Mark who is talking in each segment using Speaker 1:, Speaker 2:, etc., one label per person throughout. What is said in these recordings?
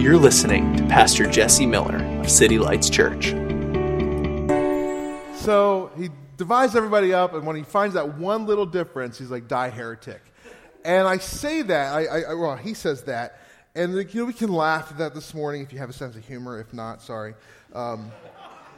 Speaker 1: You're listening to Pastor Jesse Miller of City Lights Church.
Speaker 2: So he divides everybody up, and when he finds that one little difference, he's like, die heretic. And I say that, I, I, well, he says that, and you know, we can laugh at that this morning if you have a sense of humor. If not, sorry. Um,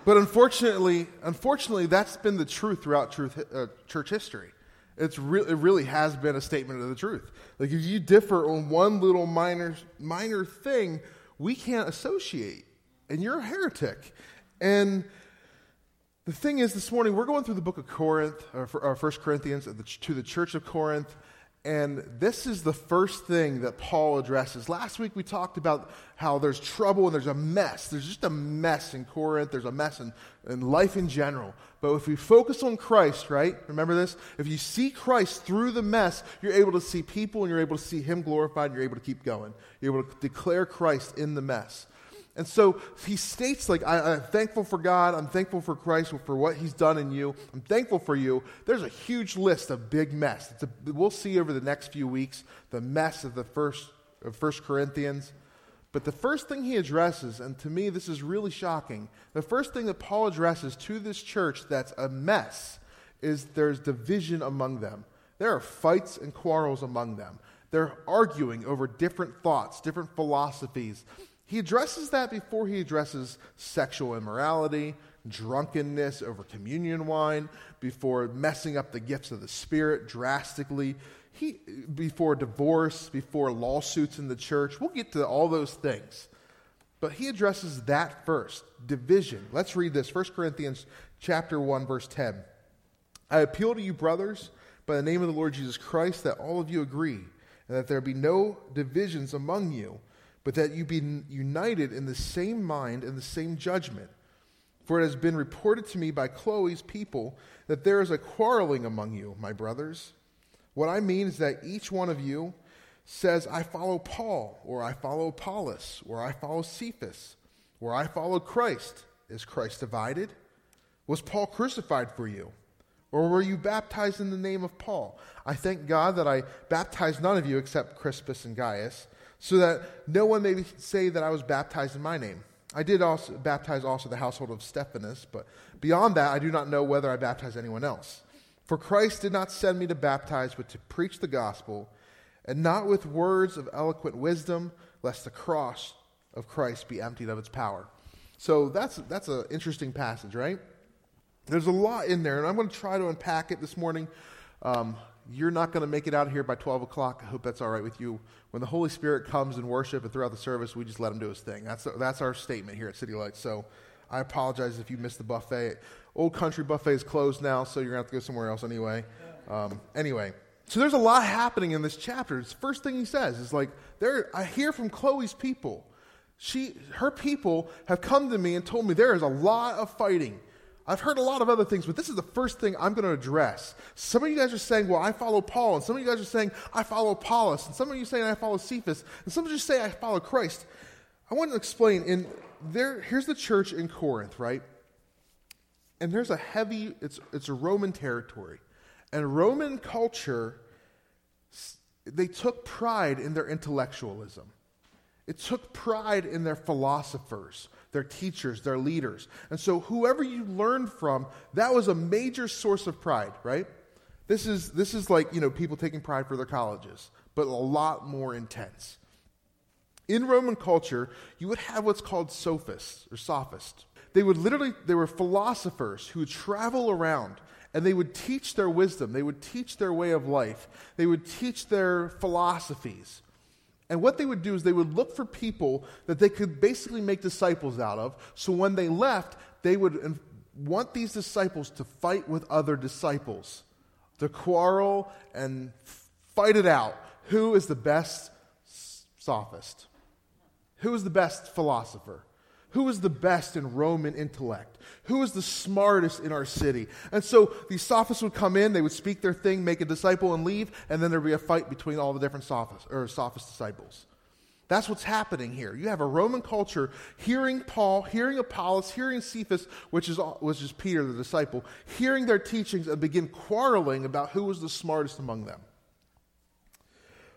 Speaker 2: but unfortunately, unfortunately, that's been the truth throughout truth, uh, church history. It's re- it really has been a statement of the truth. Like if you differ on one little minor minor thing, we can't associate, and you're a heretic. And the thing is, this morning we're going through the book of Corinth, uh, or, or uh, First Corinthians, uh, to the church of Corinth. And this is the first thing that Paul addresses. Last week we talked about how there's trouble and there's a mess. There's just a mess in Corinth. There's a mess in, in life in general. But if we focus on Christ, right? Remember this? If you see Christ through the mess, you're able to see people and you're able to see Him glorified and you're able to keep going. You're able to declare Christ in the mess. And so he states, like, I, am thankful for God. I'm thankful for Christ for what he's done in you. I'm thankful for you. There's a huge list of big mess. A, we'll see over the next few weeks the mess of the first of First Corinthians. But the first thing he addresses, and to me this is really shocking, the first thing that Paul addresses to this church that's a mess is there's division among them. There are fights and quarrels among them. They're arguing over different thoughts, different philosophies. He addresses that before he addresses sexual immorality, drunkenness over communion wine, before messing up the gifts of the Spirit drastically, he, before divorce, before lawsuits in the church. We'll get to all those things. But he addresses that first division. Let's read this 1 Corinthians chapter 1 verse 10. I appeal to you brothers by the name of the Lord Jesus Christ that all of you agree and that there be no divisions among you but that you be united in the same mind and the same judgment. For it has been reported to me by Chloe's people that there is a quarreling among you, my brothers. What I mean is that each one of you says, I follow Paul, or I follow Apollos, or I follow Cephas, or I follow Christ. Is Christ divided? Was Paul crucified for you? Or were you baptized in the name of Paul? I thank God that I baptized none of you except Crispus and Gaius so that no one may say that I was baptized in my name. I did also baptize also the household of Stephanas, but beyond that, I do not know whether I baptized anyone else. For Christ did not send me to baptize, but to preach the gospel, and not with words of eloquent wisdom, lest the cross of Christ be emptied of its power. So that's, that's an interesting passage, right? There's a lot in there, and I'm going to try to unpack it this morning. Um, you're not going to make it out here by 12 o'clock. I hope that's all right with you. When the Holy Spirit comes in worship and throughout the service, we just let him do his thing. That's, that's our statement here at City Lights. So I apologize if you missed the buffet. Old Country Buffet is closed now, so you're going to have to go somewhere else anyway. Um, anyway, so there's a lot happening in this chapter. It's the first thing he says is like, there, I hear from Chloe's people. She, her people have come to me and told me there is a lot of fighting I've heard a lot of other things, but this is the first thing I'm going to address. Some of you guys are saying, well, I follow Paul, and some of you guys are saying, I follow Apollos. and some of you saying, I follow Cephas, and some of you say, I follow Christ. I want to explain, in there, here's the church in Corinth, right? And there's a heavy, it's, it's a Roman territory. And Roman culture, they took pride in their intellectualism. It took pride in their philosophers their teachers, their leaders. And so, whoever you learned from, that was a major source of pride, right? This is, this is like, you know, people taking pride for their colleges, but a lot more intense. In Roman culture, you would have what's called sophists or sophists. They would literally, they were philosophers who would travel around and they would teach their wisdom. They would teach their way of life. They would teach their philosophies. And what they would do is they would look for people that they could basically make disciples out of. So when they left, they would want these disciples to fight with other disciples, to quarrel and fight it out. Who is the best sophist? Who is the best philosopher? Who is the best in Roman intellect? Who is the smartest in our city? And so these sophists would come in, they would speak their thing, make a disciple, and leave, and then there'd be a fight between all the different sophists or sophist disciples. That's what's happening here. You have a Roman culture hearing Paul, hearing Apollos, hearing Cephas, which is, which is Peter, the disciple, hearing their teachings and begin quarreling about who was the smartest among them.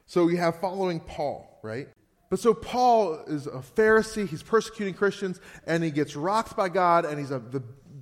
Speaker 2: So you have following Paul, right? But so Paul is a Pharisee, he's persecuting Christians, and he gets rocked by God, and he's a, the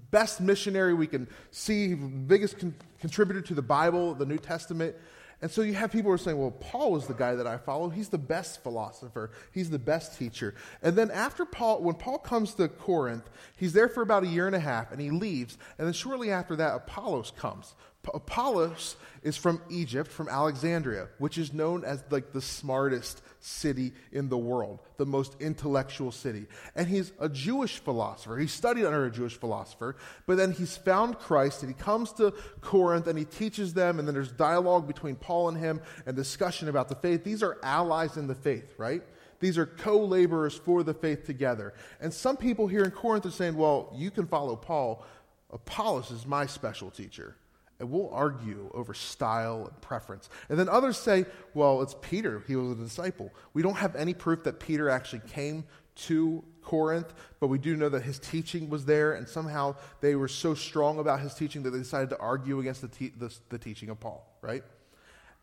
Speaker 2: best missionary we can see, biggest con- contributor to the Bible, the New Testament. And so you have people who are saying, well, Paul is the guy that I follow. He's the best philosopher. He's the best teacher. And then after Paul, when Paul comes to Corinth, he's there for about a year and a half and he leaves. And then shortly after that, Apollos comes. Apollos is from Egypt, from Alexandria, which is known as like the smartest city in the world, the most intellectual city. And he's a Jewish philosopher. He studied under a Jewish philosopher, but then he's found Christ and he comes to Corinth and he teaches them, and then there's dialogue between Paul and him and discussion about the faith. These are allies in the faith, right? These are co laborers for the faith together. And some people here in Corinth are saying, well, you can follow Paul. Apollos is my special teacher and we'll argue over style and preference. And then others say, well, it's Peter. He was a disciple. We don't have any proof that Peter actually came to Corinth, but we do know that his teaching was there, and somehow they were so strong about his teaching that they decided to argue against the, te- the, the teaching of Paul, right?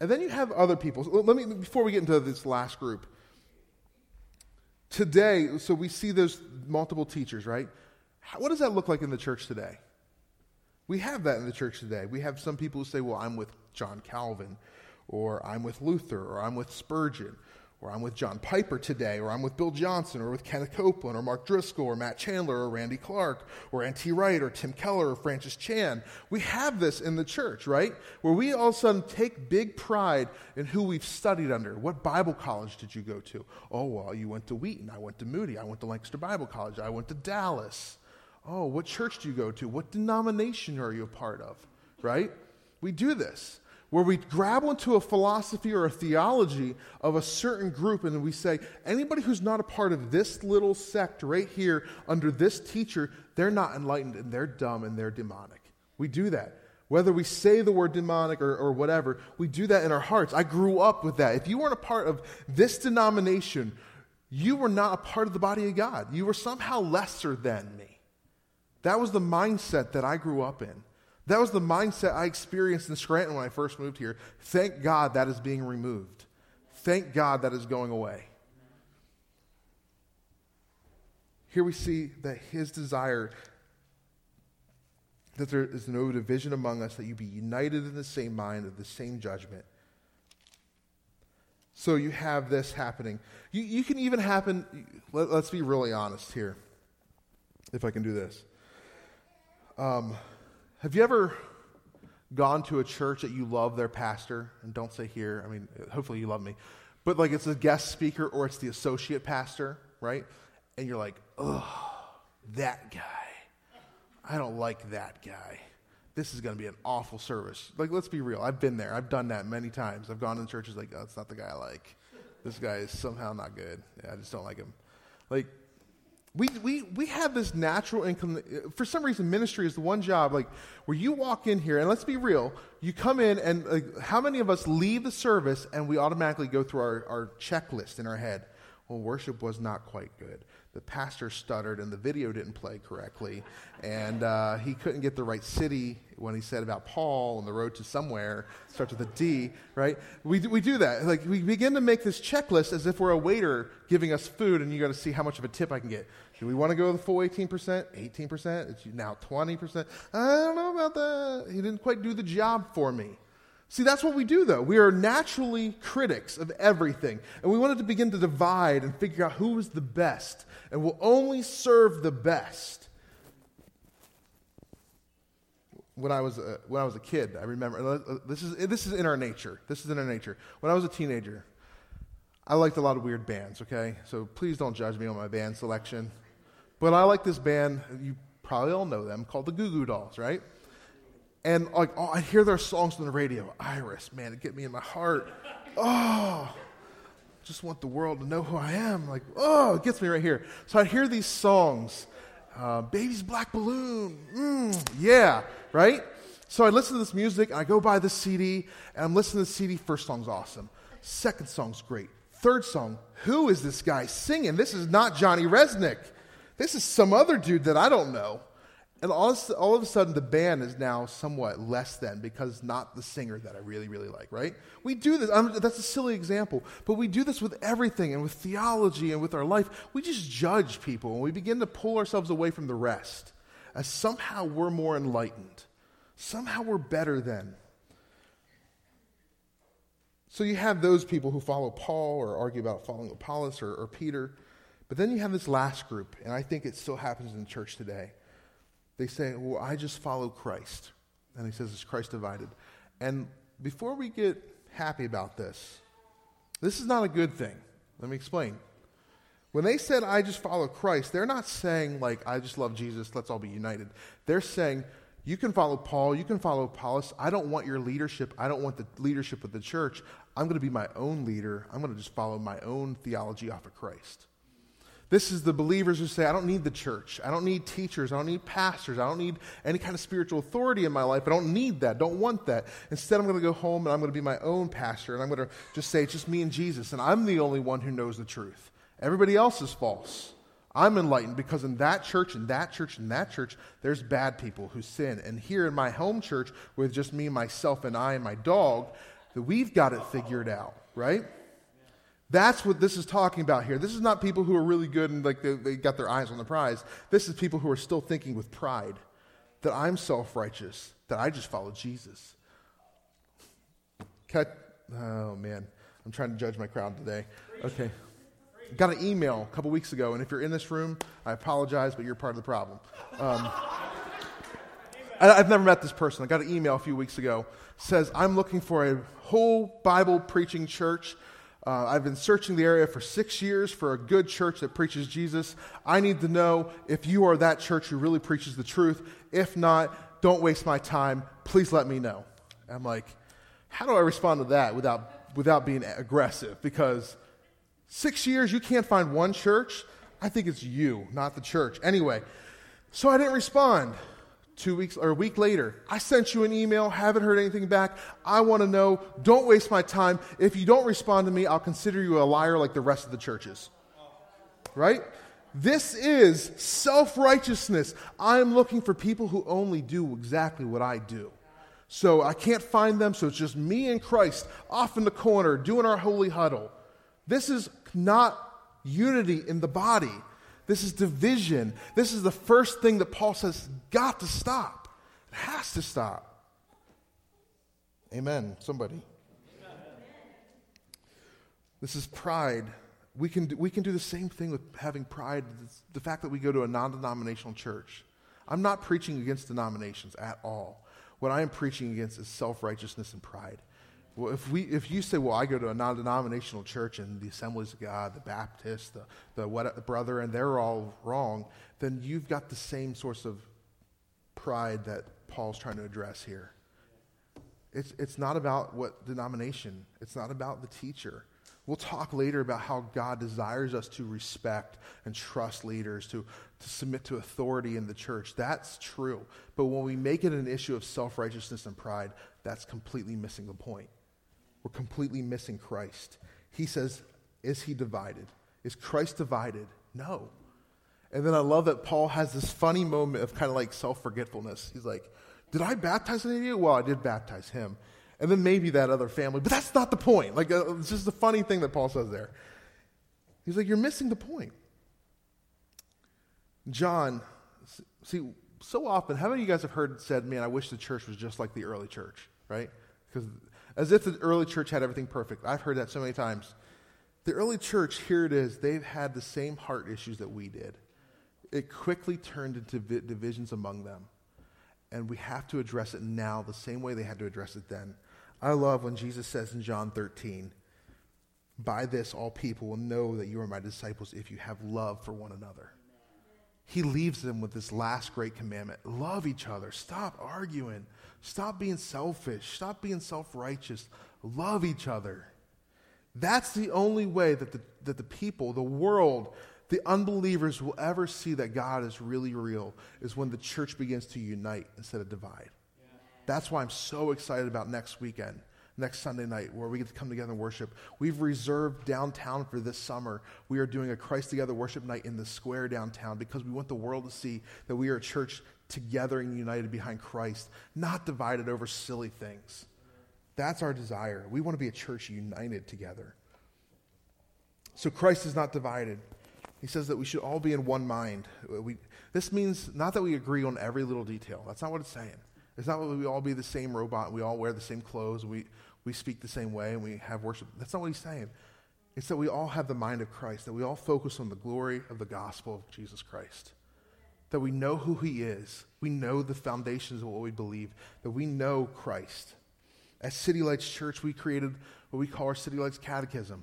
Speaker 2: And then you have other people. So let me, before we get into this last group, today, so we see those multiple teachers, right? How, what does that look like in the church today? We have that in the church today. We have some people who say, well, I'm with John Calvin, or I'm with Luther, or I'm with Spurgeon, or I'm with John Piper today, or I'm with Bill Johnson, or with Kenneth Copeland, or Mark Driscoll, or Matt Chandler, or Randy Clark, or N.T. Wright, or Tim Keller, or Francis Chan. We have this in the church, right? Where we all of a sudden take big pride in who we've studied under. What Bible college did you go to? Oh, well, you went to Wheaton. I went to Moody. I went to Lancaster Bible College. I went to Dallas. Oh, what church do you go to? What denomination are you a part of? Right? We do this where we grab onto a philosophy or a theology of a certain group and we say, anybody who's not a part of this little sect right here under this teacher, they're not enlightened and they're dumb and they're demonic. We do that. Whether we say the word demonic or, or whatever, we do that in our hearts. I grew up with that. If you weren't a part of this denomination, you were not a part of the body of God. You were somehow lesser than me. That was the mindset that I grew up in. That was the mindset I experienced in Scranton when I first moved here. Thank God that is being removed. Thank God that is going away. Here we see that his desire that there is no division among us, that you be united in the same mind, of the same judgment. So you have this happening. You, you can even happen, let, us be really honest here, if I can do this. Um, have you ever gone to a church that you love their pastor? And don't say here, I mean, hopefully you love me. But like it's a guest speaker or it's the associate pastor, right? And you're like, ugh, that guy. I don't like that guy. This is going to be an awful service. Like, let's be real. I've been there. I've done that many times. I've gone to churches like, oh, that's not the guy I like. This guy is somehow not good. Yeah, I just don't like him. Like, we, we, we have this natural income. For some reason, ministry is the one job, like, where you walk in here, and let's be real, you come in, and like, how many of us leave the service and we automatically go through our, our checklist in our head? Well, worship was not quite good the pastor stuttered and the video didn't play correctly. And uh, he couldn't get the right city when he said about Paul and the road to somewhere, starts with a D, right? We, we do that. Like, we begin to make this checklist as if we're a waiter giving us food and you got to see how much of a tip I can get. Do we want to go the full 18%? 18%? It's now 20%? I don't know about that. He didn't quite do the job for me. See, that's what we do, though. We are naturally critics of everything. And we wanted to begin to divide and figure out who is the best and will only serve the best. When I was a, when I was a kid, I remember this is this is in our nature. This is in our nature. When I was a teenager, I liked a lot of weird bands. Okay, so please don't judge me on my band selection. But I like this band. You probably all know them called the Goo Goo Dolls, right? And like, oh, I hear their songs on the radio. Iris, man, it get me in my heart. Oh, just want the world to know who I am. Like, oh, it gets me right here. So I hear these songs. Uh, Baby's Black Balloon. Mm, yeah, right? So I listen to this music, and I go buy the CD, and I'm listening to the CD. First song's awesome. Second song's great. Third song, who is this guy singing? This is not Johnny Rzeznik. This is some other dude that I don't know. And all, all of a sudden, the band is now somewhat less than because not the singer that I really, really like, right? We do this. I'm, that's a silly example, but we do this with everything and with theology and with our life. We just judge people and we begin to pull ourselves away from the rest as somehow we're more enlightened. Somehow we're better than. So you have those people who follow Paul or argue about following Apollos or, or Peter. But then you have this last group, and I think it still happens in the church today. They say, Well, I just follow Christ. And he says, Is Christ divided? And before we get happy about this, this is not a good thing. Let me explain. When they said, I just follow Christ, they're not saying, like, I just love Jesus, let's all be united. They're saying, you can follow Paul, you can follow Apollos. I don't want your leadership. I don't want the leadership of the church. I'm going to be my own leader. I'm going to just follow my own theology off of Christ. This is the believers who say, I don't need the church. I don't need teachers. I don't need pastors. I don't need any kind of spiritual authority in my life. I don't need that. Don't want that. Instead, I'm going to go home and I'm going to be my own pastor and I'm going to just say, it's just me and Jesus. And I'm the only one who knows the truth. Everybody else is false. I'm enlightened because in that church, in that church, in that church, there's bad people who sin. And here in my home church, with just me, myself, and I and my dog, that we've got it figured out, right? That's what this is talking about here. This is not people who are really good and like they, they got their eyes on the prize. This is people who are still thinking with pride that I'm self righteous, that I just follow Jesus. Cut. Oh, man. I'm trying to judge my crowd today. Okay. Got an email a couple weeks ago, and if you're in this room, I apologize, but you're part of the problem. Um, I, I've never met this person. I got an email a few weeks ago. Says, I'm looking for a whole Bible preaching church. Uh, I've been searching the area for six years for a good church that preaches Jesus. I need to know if you are that church who really preaches the truth. If not, don't waste my time. Please let me know. I'm like, how do I respond to that without, without being aggressive? Because Six years, you can't find one church? I think it's you, not the church. Anyway, so I didn't respond. Two weeks or a week later, I sent you an email, haven't heard anything back. I want to know, don't waste my time. If you don't respond to me, I'll consider you a liar like the rest of the churches. Right? This is self righteousness. I'm looking for people who only do exactly what I do. So I can't find them, so it's just me and Christ off in the corner doing our holy huddle. This is not unity in the body. This is division. This is the first thing that Paul says got to stop. It has to stop. Amen. Somebody. This is pride. We can, do, we can do the same thing with having pride, the fact that we go to a non denominational church. I'm not preaching against denominations at all. What I am preaching against is self righteousness and pride. Well, if, we, if you say, well, I go to a non denominational church and the Assemblies of God, the Baptist, the, the, what, the brother, and they're all wrong, then you've got the same source of pride that Paul's trying to address here. It's, it's not about what denomination, it's not about the teacher. We'll talk later about how God desires us to respect and trust leaders, to, to submit to authority in the church. That's true. But when we make it an issue of self righteousness and pride, that's completely missing the point. We're completely missing Christ. He says, Is he divided? Is Christ divided? No. And then I love that Paul has this funny moment of kind of like self forgetfulness. He's like, Did I baptize of you? Well, I did baptize him. And then maybe that other family. But that's not the point. Like, uh, it's just a funny thing that Paul says there. He's like, You're missing the point. John, see, so often, how many of you guys have heard said, Man, I wish the church was just like the early church, right? Because as if the early church had everything perfect. I've heard that so many times. The early church, here it is, they've had the same heart issues that we did. It quickly turned into divisions among them. And we have to address it now the same way they had to address it then. I love when Jesus says in John 13, By this all people will know that you are my disciples if you have love for one another. He leaves them with this last great commandment love each other, stop arguing. Stop being selfish. Stop being self righteous. Love each other. That's the only way that the, that the people, the world, the unbelievers will ever see that God is really real, is when the church begins to unite instead of divide. Yeah. That's why I'm so excited about next weekend, next Sunday night, where we get to come together and worship. We've reserved downtown for this summer. We are doing a Christ Together worship night in the square downtown because we want the world to see that we are a church together and united behind Christ, not divided over silly things. That's our desire. We want to be a church united together. So Christ is not divided. He says that we should all be in one mind. We, this means not that we agree on every little detail. That's not what it's saying. It's not that we all be the same robot, we all wear the same clothes, we, we speak the same way, and we have worship. That's not what he's saying. It's that we all have the mind of Christ, that we all focus on the glory of the gospel of Jesus Christ. That we know who he is. We know the foundations of what we believe, that we know Christ. At City Lights Church, we created what we call our City Lights Catechism.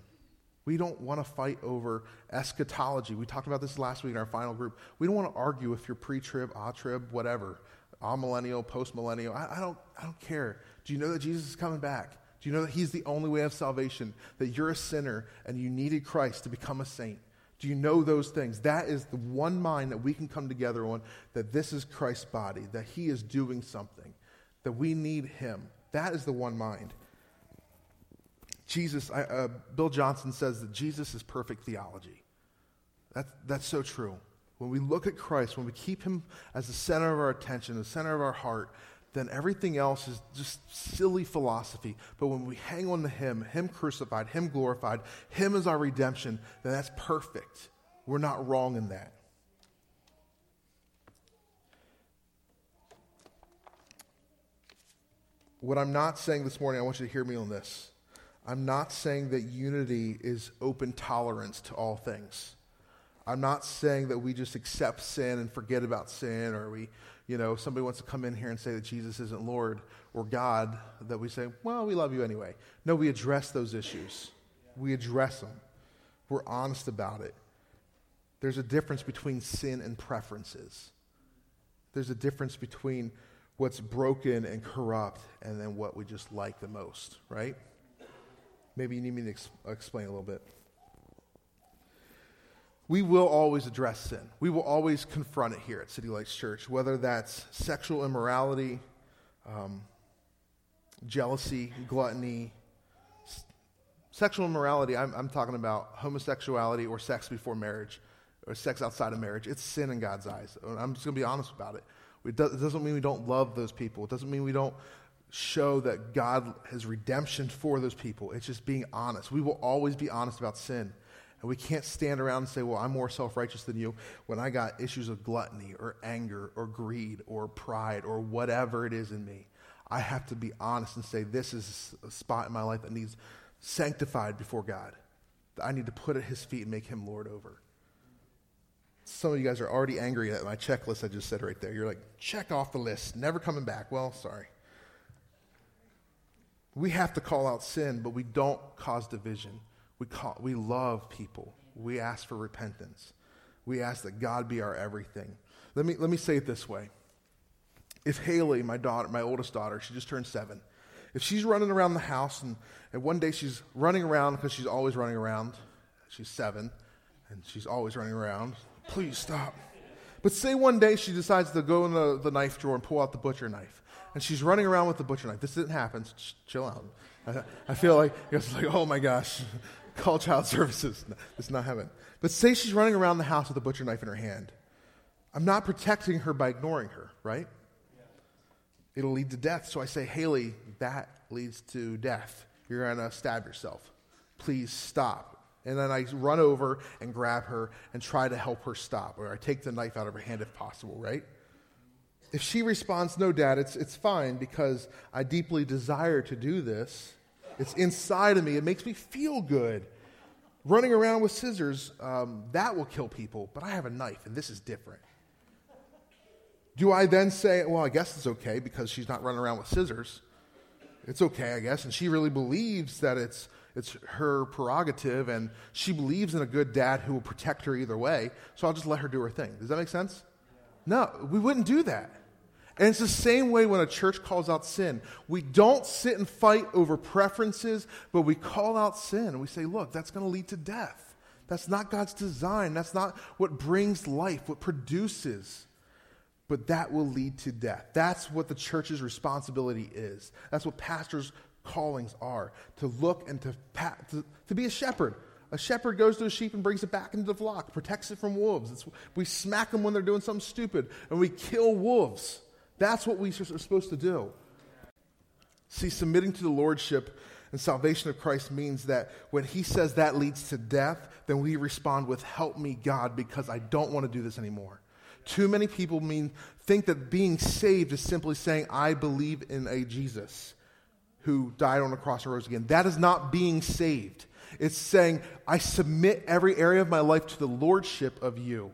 Speaker 2: We don't want to fight over eschatology. We talked about this last week in our final group. We don't want to argue if you're pre trib, a trib, whatever, amillennial, post millennial. I, I, don't, I don't care. Do you know that Jesus is coming back? You know that He's the only way of salvation? That you're a sinner and you needed Christ to become a saint? Do you know those things? That is the one mind that we can come together on that this is Christ's body, that He is doing something, that we need Him. That is the one mind. Jesus, I, uh, Bill Johnson says that Jesus is perfect theology. That, that's so true. When we look at Christ, when we keep Him as the center of our attention, the center of our heart, then everything else is just silly philosophy. But when we hang on to Him, Him crucified, Him glorified, Him as our redemption, then that's perfect. We're not wrong in that. What I'm not saying this morning, I want you to hear me on this. I'm not saying that unity is open tolerance to all things. I'm not saying that we just accept sin and forget about sin, or we, you know, somebody wants to come in here and say that Jesus isn't Lord or God, that we say, well, we love you anyway. No, we address those issues. We address them. We're honest about it. There's a difference between sin and preferences. There's a difference between what's broken and corrupt and then what we just like the most, right? Maybe you need me to ex- explain a little bit we will always address sin. We will always confront it here at City Lights Church, whether that's sexual immorality, um, jealousy, gluttony. S- sexual immorality, I'm, I'm, talking about homosexuality or sex before marriage or sex outside of marriage. It's sin in God's eyes. I'm just going to be honest about it. It, do, it doesn't mean we don't love those people, it doesn't mean we don't show that God has redemption for those people. It's just being honest. We will always be honest about sin. And we can't stand around and say, well, I'm more self righteous than you when I got issues of gluttony or anger or greed or pride or whatever it is in me. I have to be honest and say, this is a spot in my life that needs sanctified before God. I need to put at his feet and make him Lord over. Some of you guys are already angry at my checklist I just said right there. You're like, check off the list, never coming back. Well, sorry. We have to call out sin, but we don't cause division. We, call, we love people. We ask for repentance. We ask that God be our everything. Let me, let me say it this way. If Haley, my daughter, my oldest daughter, she just turned seven, if she's running around the house and, and one day she's running around because she's always running around, she's seven, and she's always running around, please stop. But say one day she decides to go in the, the knife drawer and pull out the butcher knife, and she's running around with the butcher knife. This didn't happen. chill out. I, I feel like it's like, oh my gosh, call child services. No, it's not heaven. But say she's running around the house with a butcher knife in her hand. I'm not protecting her by ignoring her, right? It'll lead to death. So I say, Haley, that leads to death. You're going to stab yourself. Please stop. And then I run over and grab her and try to help her stop, or I take the knife out of her hand if possible, right? If she responds, no, dad, it's, it's fine because I deeply desire to do this, it's inside of me. It makes me feel good. Running around with scissors, um, that will kill people, but I have a knife, and this is different. Do I then say, well, I guess it's okay because she's not running around with scissors? It's okay, I guess. And she really believes that it's, it's her prerogative, and she believes in a good dad who will protect her either way, so I'll just let her do her thing. Does that make sense? No, we wouldn't do that. And it's the same way when a church calls out sin. We don't sit and fight over preferences, but we call out sin and we say, look, that's going to lead to death. That's not God's design. That's not what brings life, what produces. But that will lead to death. That's what the church's responsibility is. That's what pastors' callings are to look and to, to, to be a shepherd, A shepherd goes to a sheep and brings it back into the flock, protects it from wolves. It's, we smack them when they're doing something stupid, and we kill wolves. That's what we are supposed to do. See, submitting to the lordship and salvation of Christ means that when he says that leads to death, then we respond with, Help me, God, because I don't want to do this anymore. Too many people mean, think that being saved is simply saying, I believe in a Jesus who died on the cross and rose again. That is not being saved. It's saying, I submit every area of my life to the lordship of you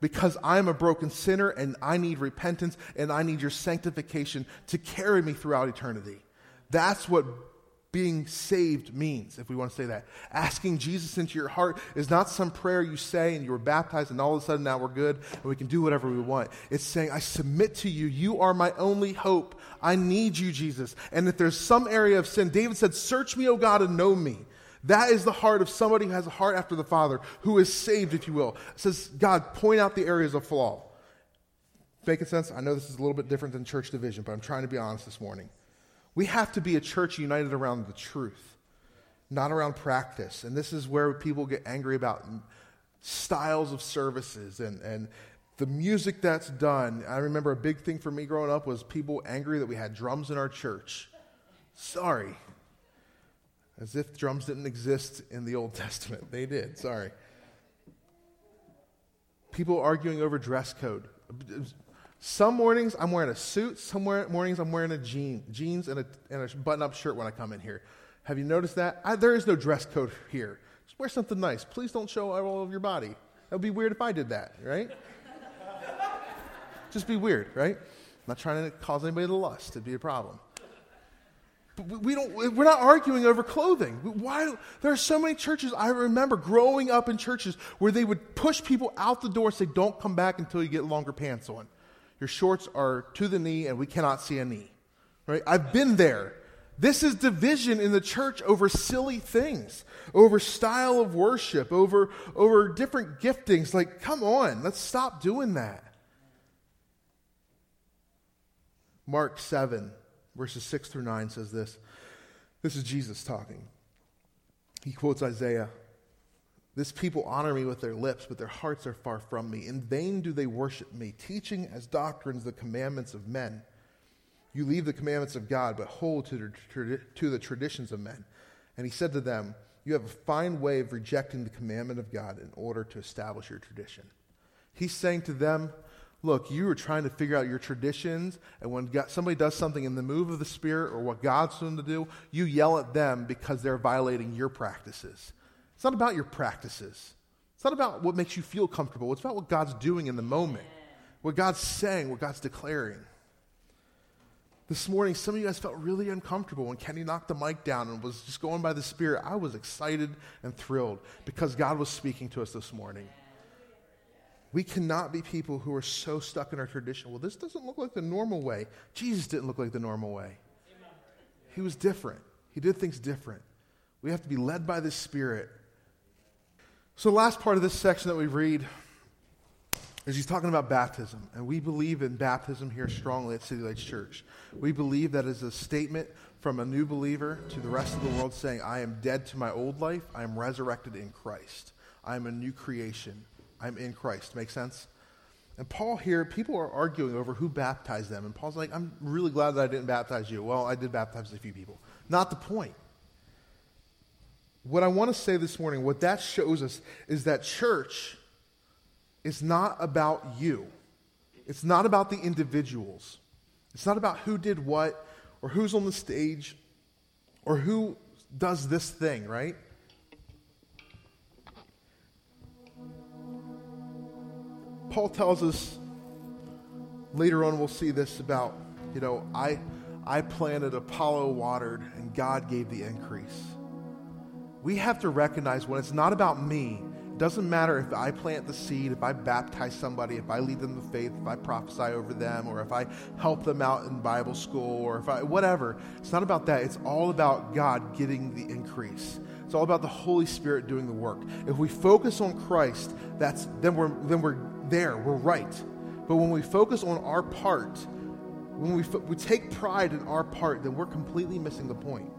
Speaker 2: because I'm a broken sinner and I need repentance and I need your sanctification to carry me throughout eternity. That's what being saved means, if we want to say that. Asking Jesus into your heart is not some prayer you say and you were baptized and all of a sudden now we're good and we can do whatever we want. It's saying, I submit to you. You are my only hope. I need you, Jesus. And if there's some area of sin, David said, Search me, O God, and know me. That is the heart of somebody who has a heart after the Father, who is saved, if you will. It says, God, point out the areas of flaw. Making sense? I know this is a little bit different than church division, but I'm trying to be honest this morning. We have to be a church united around the truth, not around practice. And this is where people get angry about styles of services and, and the music that's done. I remember a big thing for me growing up was people angry that we had drums in our church. Sorry. As if drums didn't exist in the Old Testament. They did. Sorry. People arguing over dress code. Some mornings I'm wearing a suit. Some mornings I'm wearing a jean, jeans and a, and a button-up shirt when I come in here. Have you noticed that? I, there is no dress code here. Just wear something nice. Please don't show all of your body. That would be weird if I did that, right? Just be weird, right? I'm not trying to cause anybody to lust. It'd be a problem. We don't, we're not arguing over clothing. Why? There are so many churches, I remember growing up in churches where they would push people out the door and say, don't come back until you get longer pants on. Your shorts are to the knee and we cannot see a knee. Right? I've been there. This is division in the church over silly things, over style of worship, over, over different giftings. Like, come on, let's stop doing that. Mark 7, verses 6 through 9 says this. This is Jesus talking. He quotes Isaiah this people honor me with their lips, but their hearts are far from me. In vain do they worship me, teaching as doctrines the commandments of men. You leave the commandments of God, but hold to the, to the traditions of men. And he said to them, You have a fine way of rejecting the commandment of God in order to establish your tradition. He's saying to them, Look, you are trying to figure out your traditions, and when God, somebody does something in the move of the Spirit or what God's them to do, you yell at them because they're violating your practices. It's not about your practices. It's not about what makes you feel comfortable. It's about what God's doing in the moment, what God's saying, what God's declaring. This morning, some of you guys felt really uncomfortable when Kenny knocked the mic down and was just going by the Spirit. I was excited and thrilled because God was speaking to us this morning. We cannot be people who are so stuck in our tradition. Well, this doesn't look like the normal way. Jesus didn't look like the normal way. He was different. He did things different. We have to be led by the Spirit so, the last part of this section that we read is he's talking about baptism. And we believe in baptism here strongly at City Lights Church. We believe that is a statement from a new believer to the rest of the world saying, I am dead to my old life. I am resurrected in Christ. I am a new creation. I'm in Christ. Make sense? And Paul here, people are arguing over who baptized them. And Paul's like, I'm really glad that I didn't baptize you. Well, I did baptize a few people. Not the point. What I want to say this morning, what that shows us is that church is not about you. It's not about the individuals. It's not about who did what or who's on the stage or who does this thing, right? Paul tells us later on we'll see this about, you know, I I planted, Apollo watered, and God gave the increase we have to recognize when it's not about me, it doesn't matter if I plant the seed, if I baptize somebody, if I lead them to faith, if I prophesy over them, or if I help them out in Bible school, or if I, whatever. It's not about that. It's all about God getting the increase. It's all about the Holy Spirit doing the work. If we focus on Christ, that's, then, we're, then we're there, we're right. But when we focus on our part, when we, we take pride in our part, then we're completely missing the point.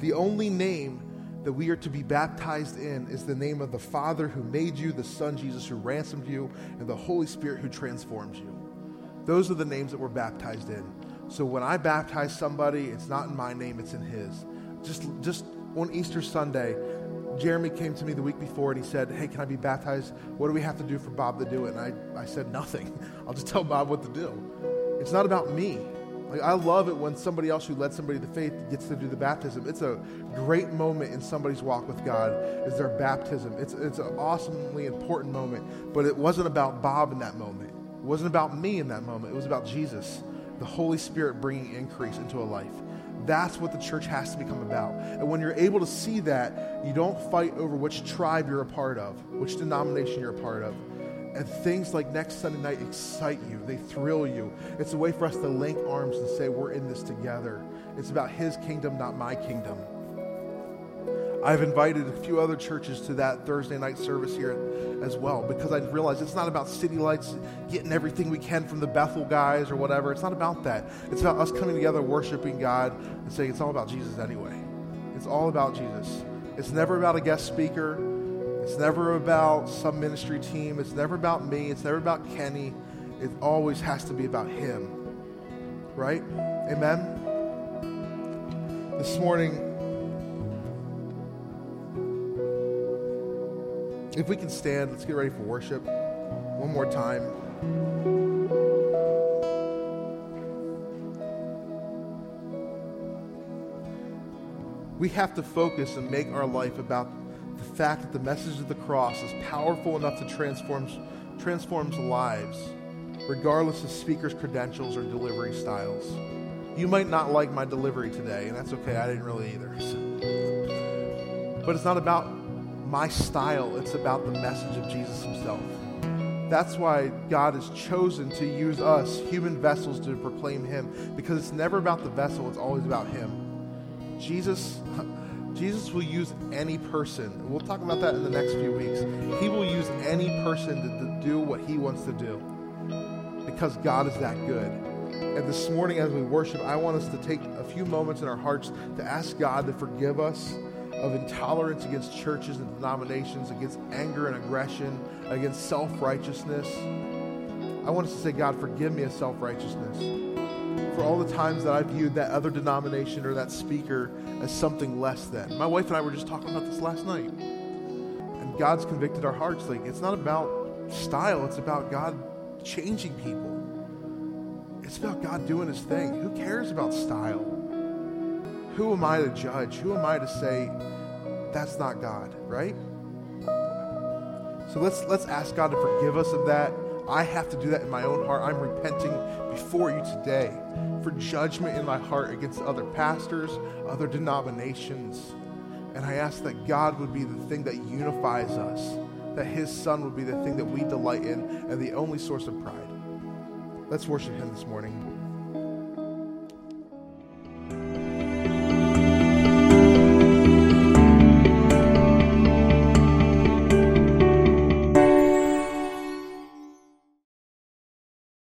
Speaker 2: The only name that we are to be baptized in is the name of the Father who made you, the Son Jesus who ransomed you, and the Holy Spirit who transforms you. Those are the names that we're baptized in. So when I baptize somebody, it's not in my name, it's in his. Just just on Easter Sunday, Jeremy came to me the week before and he said, Hey, can I be baptized? What do we have to do for Bob to do it? And I, I said, Nothing. I'll just tell Bob what to do. It's not about me. Like, I love it when somebody else who led somebody to faith gets to do the baptism. It's a great moment in somebody's walk with God, is their baptism. It's, it's an awesomely important moment. But it wasn't about Bob in that moment. It wasn't about me in that moment. It was about Jesus, the Holy Spirit bringing increase into a life. That's what the church has to become about. And when you're able to see that, you don't fight over which tribe you're a part of, which denomination you're a part of. And things like next Sunday night excite you, they thrill you. It's a way for us to link arms and say, we're in this together. It's about His kingdom, not my kingdom. I've invited a few other churches to that Thursday night service here as well because I realize it's not about city lights getting everything we can from the Bethel guys or whatever. It's not about that. It's about us coming together, worshiping God, and saying it's all about Jesus anyway. It's all about Jesus. It's never about a guest speaker. It's never about some ministry team. It's never about me. It's never about Kenny. It always has to be about Him. Right? Amen? This morning, If we can stand, let's get ready for worship one more time. We have to focus and make our life about the fact that the message of the cross is powerful enough to transform transforms lives, regardless of speaker's credentials or delivery styles. You might not like my delivery today, and that's okay. I didn't really either. But it's not about my style, it's about the message of Jesus himself. That's why God has chosen to use us, human vessels, to proclaim him, because it's never about the vessel, it's always about him. Jesus Jesus will use any person. We'll talk about that in the next few weeks. He will use any person to, to do what he wants to do because God is that good. And this morning, as we worship, I want us to take a few moments in our hearts to ask God to forgive us of intolerance against churches and denominations, against anger and aggression, against self righteousness. I want us to say, God, forgive me of self righteousness. For all the times that I viewed that other denomination or that speaker as something less than. My wife and I were just talking about this last night. And God's convicted our hearts. Like, it's not about style, it's about God changing people. It's about God doing his thing. Who cares about style? Who am I to judge? Who am I to say that's not God, right? So let's let's ask God to forgive us of that. I have to do that in my own heart. I'm repenting before you today for judgment in my heart against other pastors, other denominations. And I ask that God would be the thing that unifies us, that His Son would be the thing that we delight in, and the only source of pride. Let's worship Him this morning.